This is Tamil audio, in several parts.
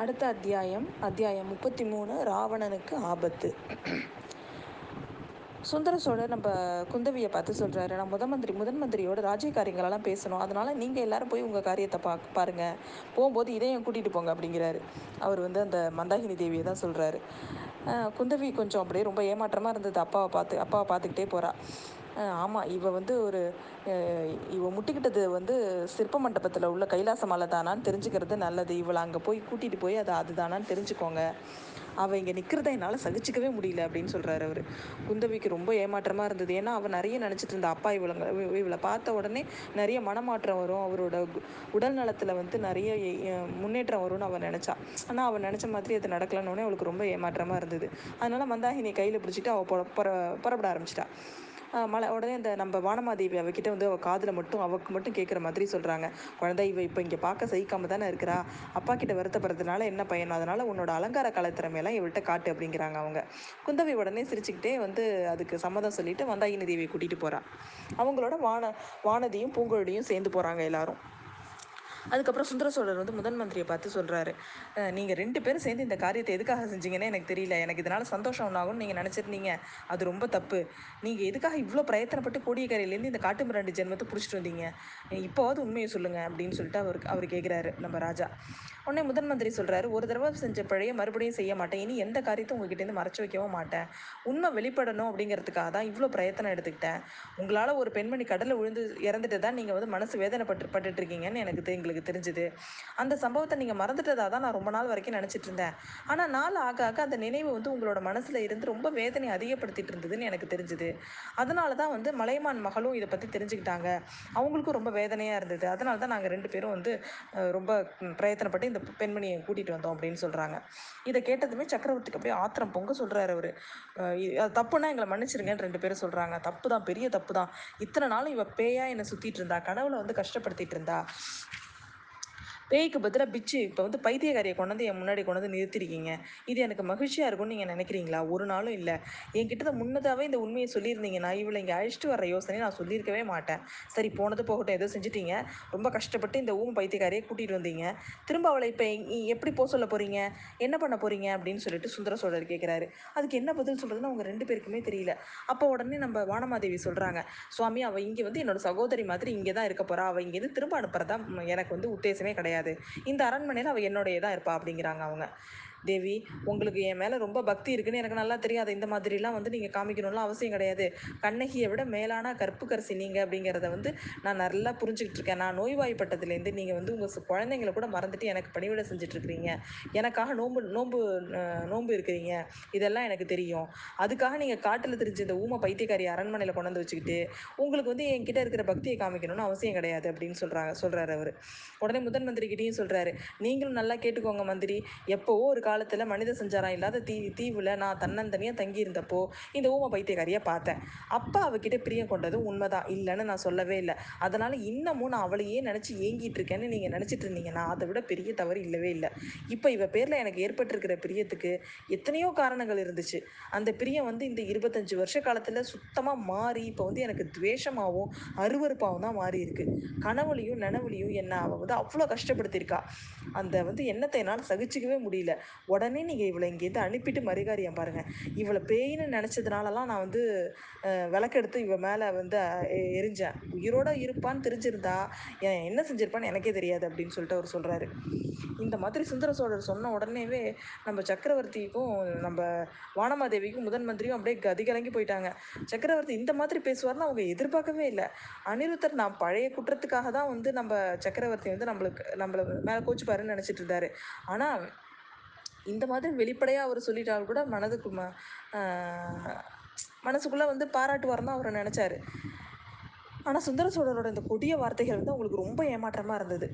அடுத்த அத்தியாயம் அத்தியாயம் முப்பத்தி மூணு ராவணனுக்கு ஆபத்து. சுந்தர சோழர் நம்ம குந்தவியை பார்த்து சொல்கிறாரு நான் முதன் மந்திரி முதன் மந்திரியோட ராஜ்யக்காரியங்களெல்லாம் பேசணும். அதனால் நீங்கள் எல்லாரும் போய் உங்கள் காரியத்தை பா பாருங்கள் போகும்போது இதையும் கூட்டிகிட்டு போங்க அப்படிங்கிறாரு. அவர் வந்து அந்த மந்தாகினி தேவியை தான் சொல்கிறாரு குந்தவி கொஞ்சம் அப்படியே ரொம்ப ஏமாற்றமாக இருந்தது. அப்பாவை பார்த்து அப்பாவை பார்த்துக்கிட்டே போகிறா ஆமாம் இவ வந்து ஒரு இவ முட்டிக்கிட்டது வந்து சிற்ப மண்டபத்தில் உள்ள கைலாச மலை தானான்னு தெரிஞ்சுக்கிறது நல்லது. இவளை அங்கே போய் கூட்டிகிட்டு போய் அது அதுதானான்னு தெரிஞ்சுக்கோங்க. அவள் இங்கே நிற்கிறத என்னால் சகிச்சிக்கவே முடியல அப்படின்னு சொல்கிறாரு அவர். குந்தவிக்கு ரொம்ப ஏமாற்றமாக இருந்தது. ஏன்னா அவள் நிறைய நினச்சிட்டு இருந்தா அப்பா இவளை இவளை பார்த்த உடனே நிறைய மனமாற்றம் வரும். அவரோட உடல் நலத்தில் வந்து நிறைய முன்னேற்றம் வரும்னு அவள் நினச்சா. ஆனால் அவள் நினச்ச மாதிரி அது நடக்கலன்னொடனே அவளுக்கு ரொம்ப ஏமாற்றமாக இருந்தது. அதனால் மந்தாகினியை கையில் பிடிச்சிட்டு அவள் புற புற புறப்பட ஆரம்பிச்சிட்டா. மலை உடனே இந்த நம்ம வானமாதேவி அவகிட்ட வந்து அவள் காதில் மட்டும் அவக்கு மட்டும் கேட்குற மாதிரி சொல்கிறாங்க குழந்தை இவ இப்போ இங்கே பார்க்க சகிக்காம தானே இருக்கிறா? அப்பா கிட்ட வருத்தப்படுறதுனால என்ன பயன் அதனால் உன்னோட அலங்கார கலைத்திறமையெல்லாம் இவள்கிட்ட காட்டு அப்படிங்கிறாங்க அவங்க. குந்தவி உடனே சிரிச்சுக்கிட்டே வந்து அதுக்கு சம்மதம் சொல்லிட்டு வந்தாயினி தேவியை கூட்டிகிட்டு போகிறா அவங்களோட வான வானதியும் பூங்குழலியும் சேர்ந்து போகிறாங்க எல்லாரும். அதுக்கப்புறம் சுந்தர சோழர் வந்து முதன் மந்திரியை பார்த்து சொல்கிறாரு நீங்கள் ரெண்டு பேரும் சேர்ந்து இந்த காரியத்தை எதுக்காக செஞ்சீங்கன்னு எனக்கு தெரியல. எனக்கு இதனால் சந்தோஷம் ஒன்றாகும்னு நீங்கள் நினச்சிருந்தீங்க. அது ரொம்ப தப்பு. நீங்கள் எதுக்காக இவ்வளோ பிரயத்தனப்பட்டு கோடியக்கரையிலேருந்து இந்த காட்டு மிராண்டி ஜென்மத்தை பிடிச்சிட்டு வந்தீங்க? இப்போவாது உண்மையை சொல்லுங்கள் அப்படின்னு சொல்லிட்டு அவர் அவர் கேட்குறாரு நம்ம ராஜா. உடனே முதன் மந்திரி சொல்கிறாரு ஒரு தடவை செஞ்ச பழைய மறுபடியும் செய்ய மாட்டேன். இனி எந்த காரியத்தை உங்ககிட்டேருந்து மறைச்சு வைக்கவும் மாட்டேன். உண்மை வெளிப்படணும் அப்படிங்கிறதுக்காக தான் இவ்வளோ பிரயத்தனம் எடுத்துக்கிட்டேன். உங்களால் ஒரு பெண்மணி கடலில் விழுந்து இறந்துட்டு தான் நீங்கள் வந்து மனசு வேதனைப்பட்டு பட்டுட்டு இருக்கீங்கன்னு எனக்கு எங்களுக்கு தெரிஞ்சுது. அந்த சம்பவத்தை நீங்கள் மறந்துட்டதாக தான் நான் ரொம்ப நாள் வரைக்கும் நினச்சிட்டு இருந்தேன். ஆனால் நாள் ஆக ஆக அந்த நினைவு வந்து உங்களோட மனசில் இருந்து ரொம்ப வேதனை அதிகப்படுத்திட்டு இருந்ததுன்னு எனக்கு தெரிஞ்சுது. அதனால தான் வந்து மலைமான் மகளும் இதை பற்றி தெரிஞ்சுக்கிட்டாங்க. அவங்களுக்கும் ரொம்ப வேதனையாக இருந்தது. அதனால தான் நாங்கள் ரெண்டு பேரும் வந்து ரொம்ப பிரயத்தனப்பட்டு இந்த பெண்மணியை கூட்டிகிட்டு வந்தோம் அப்படின்னு சொல்கிறாங்க இதை கேட்டதுமே சக்கரவர்த்திக்கு அப்படியே ஆத்திரம் பொங்க சொல்கிறாரு அவர். தப்புன்னா எங்களை மன்னிச்சிருங்கன்னு ரெண்டு பேரும் சொல்கிறாங்க தப்பு தான் பெரிய தப்பு தான் இத்தனை நாளும் இவ பேயா என்னை சுற்றிட்டு இருந்தா கனவுல வந்து கஷ்டப்படுத்திட்டு இருந்தா. பேய்க்கு பதிலாக பிச்சு இப்போ வந்து பைத்தியக்காரியை கொண்டு வந்து என் முன்னாடி கொண்டு வந்து நிறுத்திருக்கீங்க. இது எனக்கு மகிழ்ச்சியாக இருக்கும்னு நீங்கள் நினைக்கிறீங்களா? ஒரு நாளும் இல்லை. என்கிட்ட முன்னதாகவே இந்த உண்மையை சொல்லியிருந்தீங்கன்னா இவளை இங்கே அழைச்சிட்டு வர யோசனை நான் சொல்லியிருக்கவே மாட்டேன். சரி போனது போகட்டும். ஏதோ செஞ்சுட்டீங்க. ரொம்ப கஷ்டப்பட்டு இந்த ஊம் பைத்தியக்காரியை கூட்டிகிட்டு வந்தீங்க. திரும்ப அவளை இப்போ எப்படி போக சொல்ல போகிறீங்க என்ன பண்ண போகிறீங்க அப்படின்னு சொல்லிட்டு சுந்தர சோழர் கேட்குறாரு அதுக்கு என்ன பதில் சொல்கிறதுன்னு அவங்க ரெண்டு பேருக்குமே தெரியல. அப்போ உடனே நம்ம வானமாதேவி சொல்கிறாங்க சுவாமி அவள் இங்கே வந்து என்னோட சகோதரி மாதிரி இங்கே தான் இருக்க போகிறா அவள் இங்கேருந்து திரும்ப அனுப்புறதா எனக்கு வந்து உத்தேசமே கிடையாது. கிடையாது. இந்த அரண்மனையில் அவள் என்னுடைய தான் இருப்பா அப்படிங்கிறாங்க அவங்க. தேவி உங்களுக்கு என் மேலே ரொம்ப பக்தி இருக்குன்னு எனக்கு நல்லா தெரியாது. இந்த மாதிரிலாம் வந்து நீங்கள் காமிக்கணும்லாம் அவசியம் கிடையாது. கண்ணகியை விட மேலான கற்புக்கரசி நீங்கள் அப்படிங்கிறத வந்து நான் நல்லா புரிஞ்சுக்கிட்டு இருக்கேன். நான் நோய்வாய்ப்பட்டதுலேருந்து நீங்கள் வந்து உங்கள் குழந்தைங்களை கூட மறந்துட்டு எனக்கு பணிவிட செஞ்சுட்ருக்கிறீங்க. எனக்காக நோம்பு நோம்பு நோம்பு இருக்கிறீங்க. இதெல்லாம் எனக்கு தெரியும். அதுக்காக நீங்கள் காட்டில் தெரிஞ்ச இந்த ஊமை பைத்தியக்காரி அரண்மனையில் கொண்டு வந்து வச்சுக்கிட்டு உங்களுக்கு வந்து என்கிட்ட இருக்கிற பக்தியை காமிக்கணும்னு அவசியம் கிடையாது அப்படின்னு சொல்கிறாங்க சொல்கிறாரு அவர். உடனே முதன் மந்திரிக்கிட்டையும் சொல்கிறாரு நீங்களும் நல்லா கேட்டுக்கோங்க மந்திரி. எப்போவோ ஒரு காலத்தில் மனித சஞ்சாரம் இல்லாத தீ தீவில் நான் தன்னந்தனியாக தங்கியிருந்தப்போ இந்த ஊம பைத்தியக்காரியை பார்த்தேன். அப்போ அவகிட்ட பிரியம் கொண்டது உண்மைதான். இல்லைன்னு நான் சொல்லவே இல்லை. அதனால் இன்னமும் நான் அவளையே நினச்சி ஏங்கிட்டு இருக்கேன்னு நீங்கள் நினச்சிட்டு இருந்தீங்கன்னா அதை விட பெரிய தவறு இல்லவே இல்லை. இப்போ இவ பேரில் எனக்கு ஏற்பட்டிருக்கிற பிரியத்துக்கு எத்தனையோ காரணங்கள் இருந்துச்சு. அந்த பிரியம் வந்து இந்த இருபத்தஞ்சு வருஷ காலத்தில் சுத்தமாக மாறி இப்போ வந்து எனக்கு துவேஷமாகவும் அருவறுப்பாகவும் தான் மாறி இருக்கு. கனவுலையும் நனவுலையும் என்ன அவள் வந்து அவ்வளோ கஷ்டப்படுத்தியிருக்கா. அந்த வந்து எண்ணத்தை என்னால் சகிச்சிக்கவே முடியல. உடனே நீங்கள் இவளை இங்கேருந்து அனுப்பிட்டு மரிகாரியம் பாருங்கள் இவளை பேயின்னு நினச்சதுனாலலாம் நான் வந்து விளக்கெடுத்து இவ மேலே வந்து எரிஞ்சேன். உயிரோட இருப்பான்னு தெரிஞ்சிருந்தா என்ன செஞ்சிருப்பான்னு எனக்கே தெரியாது அப்படின்னு சொல்லிட்டு அவர் சொல்கிறாரு இந்த மாதிரி சுந்தர சோழர் சொன்ன உடனேவே நம்ம சக்கரவர்த்திக்கும் நம்ம வானமாதேவிக்கும் முதன் மந்திரியும் அப்படியே கதிகலங்கி போயிட்டாங்க. சக்கரவர்த்தி இந்த மாதிரி பேசுவார்னு அவங்க எதிர்பார்க்கவே இல்லை. அனிருத்தர் நான் பழைய குற்றத்துக்காக தான் வந்து நம்ம சக்கரவர்த்தி வந்து நம்மளுக்கு நம்மளை மேலே கோச்சுப்பாருன்னு நினச்சிட்டு இருந்தாரு. ஆனால் இந்த மாதிரி வெளிப்படையாக அவர் சொல்லிட்டால் கூட மனதுக்கு ம மனசுக்குள்ளே வந்து பாராட்டுவார்னு தான் அவர் நினச்சாரு. ஆனால் சுந்தர சோழரோட இந்த கொடிய வார்த்தைகள் வந்து அவங்களுக்கு ரொம்ப ஏமாற்றமாக இருந்தது.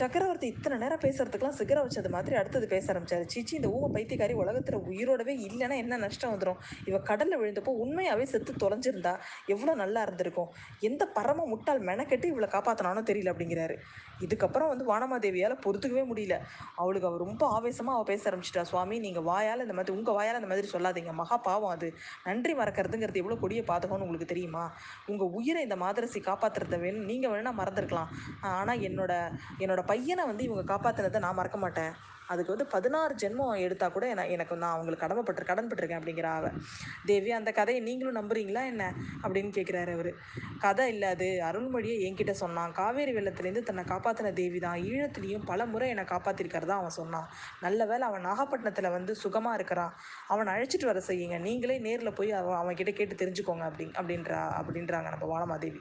சக்கரவர்த்தி இத்தனை நேரம் பேசுறதுக்கெல்லாம் சிகர வச்சது மாதிரி அடுத்தது பேச ஆரம்பிச்சாரு. சீச்சி இந்த ஊவ பைத்தியக்காரி உலகத்தில் உயிரோடவே இல்லைன்னா என்ன நஷ்டம் வந்துடும் இவ கடலில் விழுந்தப்போ உண்மையாகவே செத்து தொலைஞ்சிருந்தா எவ்வளோ நல்லா இருந்திருக்கும்? எந்த பரம முட்டால் மெனக்கெட்டு இவ்வளோ காப்பாற்றினானோ தெரியல அப்படிங்கிறாரு. இதுக்கப்புறம் வந்து வானமாதேவியால் பொறுத்துக்கவே முடியல. அவளுக்கு அவர் ரொம்ப ஆவேசமாக அவள் பேச ஆரம்பிச்சிட்டா. சுவாமி நீங்கள் வாயால் இந்த மாதிரி உங்கள் வாயால் இந்த மாதிரி சொல்லாதீங்க. மகா பாவம் அது. நன்றி மறக்கிறதுங்கிறது எவ்வளோ கொடிய பாதகம்னு உங்களுக்கு தெரியுமா? உங்கள் உயிரை இந்த மாதிரி இளவரசி காப்பாற்றுறத வேணும் நீங்கள் வேணால் மறந்துருக்கலாம். ஆனால் என்னோட என்னோட பையனை வந்து இவங்க காப்பாற்றுனதை நான் மறக்க மாட்டேன். அதுக்கு வந்து பதினாறு ஜென்மம் எடுத்தால் கூட என எனக்கு நான் அவங்களுக்கு கடமைப்பட்டு கடன்பட்டிருக்கேன் அப்படிங்கிறா அவ தேவி அந்த கதையை நீங்களும் நம்புறீங்களா என்ன? அப்படின்னு கேட்குறாரு அவர். கதை இல்லை அது. அருள்மொழியை என்கிட்ட சொன்னான். காவேரி வெள்ளத்துலேருந்து தன்னை காப்பாற்றின தேவி தான் ஈழத்துலேயும் பல முறை என்னை காப்பாற்றிருக்கிறதா அவன் சொன்னான். நல்ல வேளை அவன் நாகப்பட்டினத்தில் வந்து சுகமாக இருக்கிறான். அவனை அழைச்சிட்டு வர செய்யுங்க. நீங்களே நேரில் போய் அவன் அவன்கிட்ட கேட்டு தெரிஞ்சுக்கோங்க அப்படி அப்படின்றா அப்படின்றாங்க நம்ம வானமாதேவி.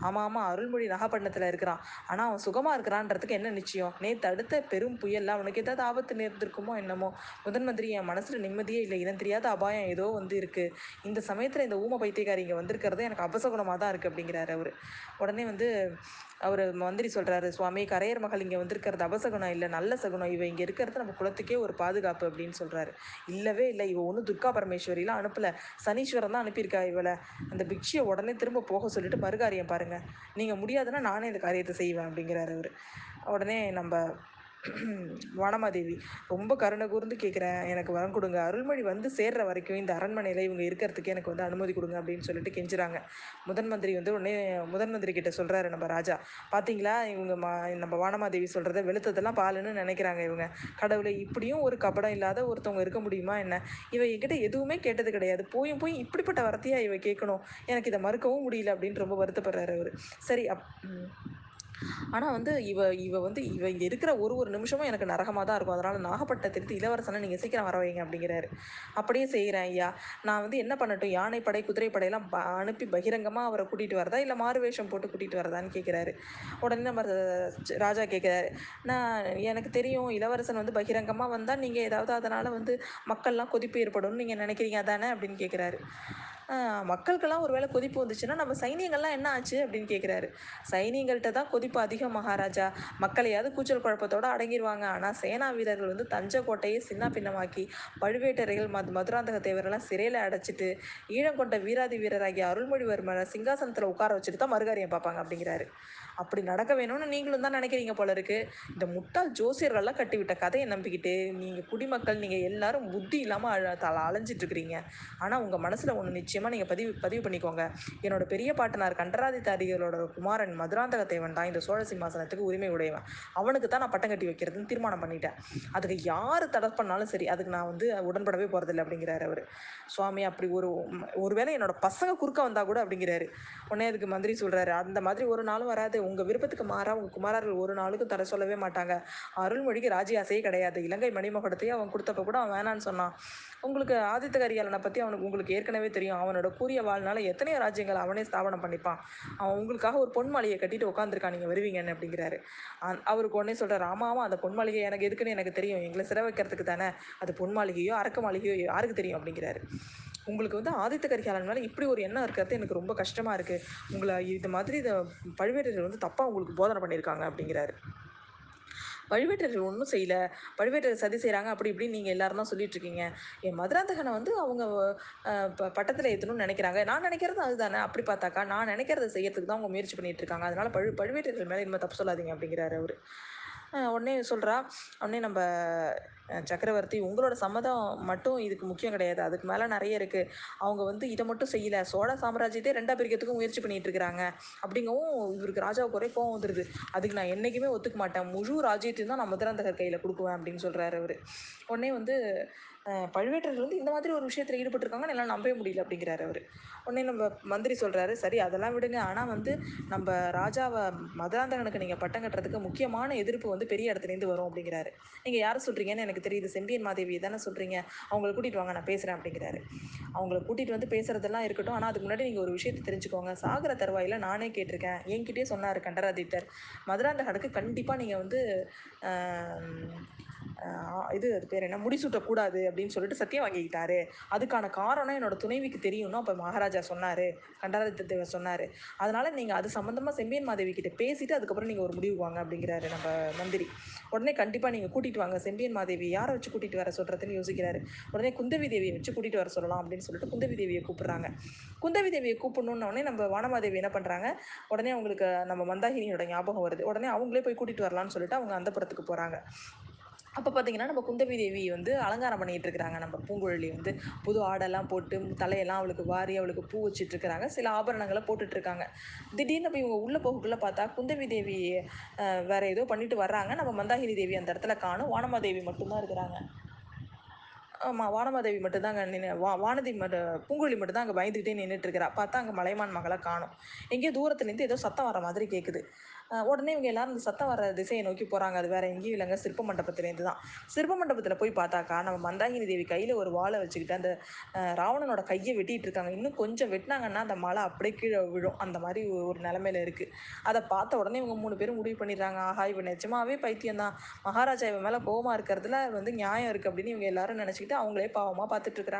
ஆமாம் ஆமாம் அருள்மொழி நாகப்பட்டினத்தில் இருக்கிறான். ஆனால் அவன் சுகமாக இருக்கிறான்றதுக்கு என்ன நிச்சயம்? நேற்று அடுத்த பெரும் புயல்ல அவனுக்கு ஏதாவது ஆபத்து நேர்ந்திருக்குமோ என்னமோ? முதன் மந்திரி என் மனசில் நிம்மதியே இல்லை. இனம் தெரியாத அபாயம் ஏதோ வந்து இருக்குது இந்த சமயத்தில் இந்த ஊம பைத்தியக்காரி இங்கே வந்திருக்கிறது எனக்கு அபசகுணமாக தான் இருக்குது அப்படிங்கிறாரு அவர். உடனே வந்து அவர் மந்திரி சொல்கிறாரு சுவாமி கரையர் மகள் இங்கே வந்திருக்கிறது அபசகுணம் இல்லை. நல்ல சகுனம் இவ இங்கே இருக்கிறது நம்ம குலத்துக்கே ஒரு பாதுகாப்பு அப்படின்னு சொல்கிறாரு இல்லவே இல்லை. இவ ஒன்றும் துர்கா பரமேஸ்வரிலாம் அனுப்பலை. சனீஸ்வரன் தான் அனுப்பியிருக்கா இவளை. அந்த பிக்ஷியை உடனே திரும்ப போக சொல்லிட்டு மறுகாரியம் பாருங்கள் நீங்கள் முடியாதுன்னா நானே இந்த காரியத்தை செய்வேன் அப்படிங்கிறாரு அவர். உடனே நம்ம வானமாதேவி ரொம்ப கருணை கூர்ந்து கேட்குறேன் எனக்கு வரம் கொடுங்க. அருள்மொழி வந்து சேர்ற வரைக்கும் இந்த அரண்மனையில் இவங்க இருக்கிறதுக்கு எனக்கு வந்து அனுமதி கொடுங்க அப்படின்னு சொல்லிட்டு கெஞ்சுறாங்க. முதன் மந்திரி வந்து உடனே முதன் மந்திரி கிட்ட சொல்கிறாரு நம்ம ராஜா. பார்த்தீங்களா இவங்க மா நம்ம வானமாதேவி சொல்கிறத வெளுத்ததெல்லாம் பாலுன்னு நினைக்கிறாங்க இவங்க. கடவுளை இப்படியும் ஒரு கபடம் இல்லாத ஒருத்தவங்க இருக்க முடியுமா என்ன? இவ என்கிட்ட எதுவுமே கேட்டது கிடையாது. போயும் போய் இப்படிப்பட்ட வார்த்தையாக இவ கேட்கணும் எனக்கு இதை மறுக்கவும் முடியல அப்படின்னு ரொம்ப வருத்தப்படுறாரு அவர். சரி அப் ஆனால் வந்து இவ இவ வந்து இவ இங்கே இருக்கிற ஒரு ஒரு நிமிஷமும் எனக்கு நரகமாக தான் இருக்கும். அதனால் நாகப்பட்டினத்திற்கு இளவரசனை நீங்கள் சீக்கிரம் வர வைங்க அப்படிங்கிறாரு. அப்படியே செய்கிறேன் ஐயா. நான் வந்து என்ன பண்ணட்டும்? யானைப்படை குதிரைப்படையெல்லாம் ப அனுப்பி பகிரங்கமாக அவரை கூட்டிகிட்டு வரதா? இல்லை மாறு வேஷம் போட்டு கூட்டிகிட்டு வரதான்னு கேட்குறாரு உடனே நம்ம ராஜா கேட்குறாரு நான் எனக்கு தெரியும் இளவரசன் வந்து பகிரங்கமாக வந்தால் நீங்கள் ஏதாவது அதனால் வந்து மக்கள்லாம் கொதிப்பு ஏற்படும்னு நீங்கள் நினைக்கிறீங்க. அதானே? அப்படின்னு கேட்குறாரு மக்களுக்கெல்லாம் ஒரு வேளை கொதிப்பு வந்துச்சுன்னா நம்ம சைனியங்கள்லாம் என்ன ஆச்சு அப்படின்னு கேட்குறாரு சைனியங்கள்கிட்ட தான் கொதிப்பு அதிகம் மகாராஜா. மக்களையாவது கூச்சல் குழப்பத்தோடு அடங்கிடுவாங்க ஆனால் சேனா வீரர்கள் வந்து தஞ்சை கோட்டையை சின்ன பின்னமாக்கி பழுவேட்டரைகள் மது மதுராந்தக தேவரெல்லாம் சிறையில் அடைச்சிட்டு ஈழங்கொண்ட வீராதி வீரராகிய அருள்மொழிவர்மரை சிங்காசனத்தில் உட்கார வச்சுட்டு தான் மறுகாரியம் பார்ப்பாங்க அப்படிங்கிறாரு. அப்படி நடக்க வேணும்னு நீங்களும் தான் நினைக்கிறீங்க போல இருக்கு. இந்த முட்டாள் ஜோசியர்கள்லாம் கட்டிவிட்ட கதையை நம்பிக்கிட்டு நீங்கள் குடிமக்கள் நீங்கள் எல்லாரும் புத்தி இல்லாமல் அழ தல அலைஞ்சிட்டு இருக்கிறீங்க. ஆனால் உங்கள் மனசில் ஒன்று நிச்சயம் நிச்சயமாக நீங்கள் பதிவு பதிவு பண்ணிக்கோங்க. என்னோட பெரிய பாட்டனார் கண்டராதித்தாரிகளோட குமாரன் மதுராந்தக தேவன் தான் இந்த சோழ சிம்மாசனத்துக்கு உரிமை உடையவன். அவனுக்கு தான் நான் பட்டம் கட்டி வைக்கிறதுன்னு தீர்மானம் பண்ணிட்டேன். அதுக்கு யார் தடை பண்ணாலும் சரி அதுக்கு நான் வந்து உடன்படவே போகிறதில்ல அப்படிங்கிறாரு அவர். சுவாமி அப்படி ஒரு ஒருவேளை என்னோட பசங்க குறுக்க வந்தா கூட அப்படிங்கிறாரு. உடனே அதுக்கு மந்திரி சொல்றாரு அந்த மாதிரி ஒரு நாளும் வராது. உங்க விருப்பத்துக்கு மாறா உங்க குமாரர்கள் ஒரு நாளுக்கும் தடை சொல்லவே மாட்டாங்க. அருள்மொழிக்கு ராஜி ஆசையே கிடையாது. இலங்கை மணிமகுடத்தையே அவன் கொடுத்தப்ப கூட அவன் வேணான்னு சொன்னான். உங்களுக்கு ஆதித்த கரிகாலனை பற்றி அவனுக்கு உங்களுக்கு ஏற்கனவே தெரியும். அவனோட கூறிய வாழ்நாள எத்தனையோ ராஜ்யங்கள் அவனே ஸ்தாபனம் பண்ணிப்பான். அவன் உங்களுக்காக ஒரு பொன் மாளிகை கட்டிட்டு உட்காந்துருக்கான் நீங்கள் வருவீங்கன்னு அப்படிங்கிறாரு. அந்- அவருக்கு உடனே சொல்கிறார் ராமாவும் அந்த பொன் மாளிகை எனக்கு எதுக்குன்னு எனக்கு தெரியும். எங்களை சிற வைக்கிறதுக்கு தானே. அது பொன் மாளிகையோ அரக்க மாளிகையோ யாருக்கு தெரியும்? அப்படிங்கிறாரு. உங்களுக்கு வந்து ஆதித்த கரிகாலன் மேலே இப்படி ஒரு எண்ணம் இருக்கிறது எனக்கு ரொம்ப கஷ்டமாக இருக்குது உங்களை இது மாதிரி இதை பழுவேட்டர்கள் வந்து தப்பாக உங்களுக்கு போதனை பண்ணியிருக்காங்க அப்படிங்கிறாரு. பழுவேட்டர்கள் ஒன்றும் செய்யல. பழுவேட்டர் சதி செய்கிறாங்க அப்படி இப்படின்னு நீங்கள் எல்லாரும் தான் சொல்லிட்டு இருக்கீங்க என் மதுராந்தகனை வந்து அவங்க ப பட்டத்தில் ஏற்றணும்னு நினைக்கிறாங்க. நான் நினைக்கிறது அதுதானே. அப்படி பார்த்தாக்கா நான் நினைக்கிறத செய்யறதுக்கு தான் அவங்க முயற்சி பண்ணிட்டு இருக்காங்க அதனால பழு பழுவேட்டர்கள் மேலே இனிமேல் தப்பு சொல்லாதீங்க அப்படிங்கிறாரு அவர். உடனே சொல்கிறா உடனே நம்ம சக்கரவர்த்தி உங்களோட சம்மதம் மட்டும் இதுக்கு முக்கியம் கிடையாது. அதுக்கு மேலே நிறைய இருக்குது அவங்க வந்து இதை மட்டும் செய்யலை. சோழ சாம்ராஜ்யத்தை ரெண்டா பிரிக்கிறதுக்கும் முயற்சி பண்ணிட்டு இருக்கிறாங்க. அப்படிங்கவும் இவருக்கு ராஜாவுக்கு ஒரே கோவம் வந்துடுது அதுக்கு நான் என்றைக்குமே ஒத்துக்க மாட்டேன். முழு ராஜ்யத்தையும் தான் நான் மதுராந்தகர் கையில் கொடுக்குவேன் அப்படின்னு சொல்கிறாரு அவர். உடனே வந்து பழுவேட்டர்கள் வந்து இந்த மாதிரி ஒரு விஷயத்தில் ஈடுபட்டிருக்காங்கன்னு என்னால் நம்பவே முடியல அப்படிங்கிறாரு அவர். உடனே நம்ம மந்திரி சொல்கிறாரு சரி அதெல்லாம் விடுங்க. ஆனால் வந்து நம்ம ராஜாவை மதுராந்தகனுக்கு நீங்கள் பட்டம் கட்டுறதுக்கு முக்கியமான எதிர்ப்பு வந்து பெரிய இடத்துலேருந்து வரும் அப்படிங்கிறாரு. நீங்கள் யாரை சொல்கிறீங்கன்னு எனக்கு தெரியுது. செம்பியன் மாதேவி தானே சொல்கிறீங்க அவங்கள கூட்டிகிட்டு வாங்க நான் பேசுகிறேன் அப்படிங்கிறாரு. அவங்கள கூட்டிகிட்டு வந்து பேசுகிறதெல்லாம் இருக்கட்டும். ஆனால் அதுக்கு முன்னாடி நீங்கள் ஒரு விஷயத்தை தெரிஞ்சுக்கோங்க. சாகர தருவாயில் நானே கேட்டிருக்கேன். என்கிட்டயே சொன்னார் கண்டராதித்தர். மதுராந்தகனுக்கு கண்டிப்பாக நீங்கள் வந்து இது அது பேர் என்ன? முடிசூட்டக்கூடாது அப்படின்னு சொல்லிட்டு சத்தியம் வாங்கிக்கிட்டாரு. அதுக்கான காரணம் என்னோட துணைவிக்கு தெரியும்னு அப்போ மகாராஜா சொன்னார். கண்டராதித்த தேவர் சொன்னார். அதனால நீங்கள் அது சம்மந்தமாக செம்பியன் மாதேவி கிட்ட பேசிட்டு அதுக்கப்புறம் நீங்கள் ஒரு முடிவு வாங்க அப்படிங்கிறாரு நம்ம மந்திரி. உடனே கண்டிப்பாக நீங்கள் கூட்டிகிட்டு வாங்க. செம்பியன் மாதேவி யாரை வச்சு கூட்டிகிட்டு வர சொல்கிறதுன்னு யோசிக்கிறாரு. உடனே குந்தவி தேவியை வச்சு கூட்டிகிட்டு வர சொல்லலாம் அப்படின்னு சொல்லிட்டு குந்தவி தேவியை கூப்பிடுறாங்க. குந்தவி தேவியை கூப்பிடணுன்ன உடனே நம்ம வானமாதேவி என்ன பண்ணுறாங்க உடனே அவங்களுக்கு நம்ம மந்தாகினியோட ஞாபகம் வருது. உடனே அவங்களே போய் கூட்டிகிட்டு வரலாம்னு சொல்லிட்டு அவங்க அந்த போகிறாங்க அப்போ பார்த்தீங்கன்னா நம்ம குந்தவி தேவி வந்து அலங்காரம் பண்ணிகிட்டு இருக்கிறாங்க. நம்ம பூங்குழலி வந்து புது ஆடெல்லாம் போட்டு தலையெல்லாம் அவளுக்கு வாரி அவளுக்கு பூ வச்சிட்டு இருக்கிறாங்க. சில ஆபரணங்களை போட்டுட்டு இருக்காங்க. திடீர்னு போய் இவங்க உள்ளே போகக்குள்ள பார்த்தா குந்தவி தேவி அஹ், வேற ஏதோ பண்ணிட்டு வர்றாங்க. நம்ம மந்தாகினி தேவி அந்த இடத்துல காணும். வானமாதேவி மட்டும்தான் இருக்கிறாங்க. ஆமாம் வானமாதேவி மட்டும்தான் அங்கே நின்று வா வானதி மட்டும் பூங்குழலி மட்டும்தான் அங்கே பயந்துக்கிட்டே நின்றுட்டு இருக்கிறா. பார்த்தா அங்கே மலைமான் மகளை காணும். எங்கேயோ தூரத்துலேருந்து ஏதோ சத்தம் வர மாதிரி கேட்குது உடனே இவங்க எல்லாரும் அந்த சத்தம் வர திசையை நோக்கி போகிறாங்க அது வேற எங்கேயும் இல்லைங்க. சிற்ப மண்டபத்துலேருந்து தான் சிற்ப மண்டபத்தில் போய் பார்த்தாக்கா நம்ம மந்தாகினி தேவி கையில் ஒரு வாழை வச்சுக்கிட்டு அந்த ராவணனோட கையை வெட்டிட்டு இருக்காங்க. இன்னும் கொஞ்சம் வெட்டினாங்கன்னா அந்த மலை அப்படியே கீழே விழும். அந்த மாதிரி ஒரு- நிலமையில இருக்குது அதை பார்த்த உடனே இவங்க மூணு பேரும் முடிவு பண்ணிடுறாங்க. ஆஹா இவன் நிஜமாவே பைத்தியம் தான் மகாராஜா இவன் மேலே கோவமா இருக்கிறதுல வந்து நியாயம் இருக்குது அப்படின்னு இவங்க எல்லாரும் நினச்சிக்கிட்டு அவங்களே பாவமாக பார்த்துட்டு இருக்கிறாங்க.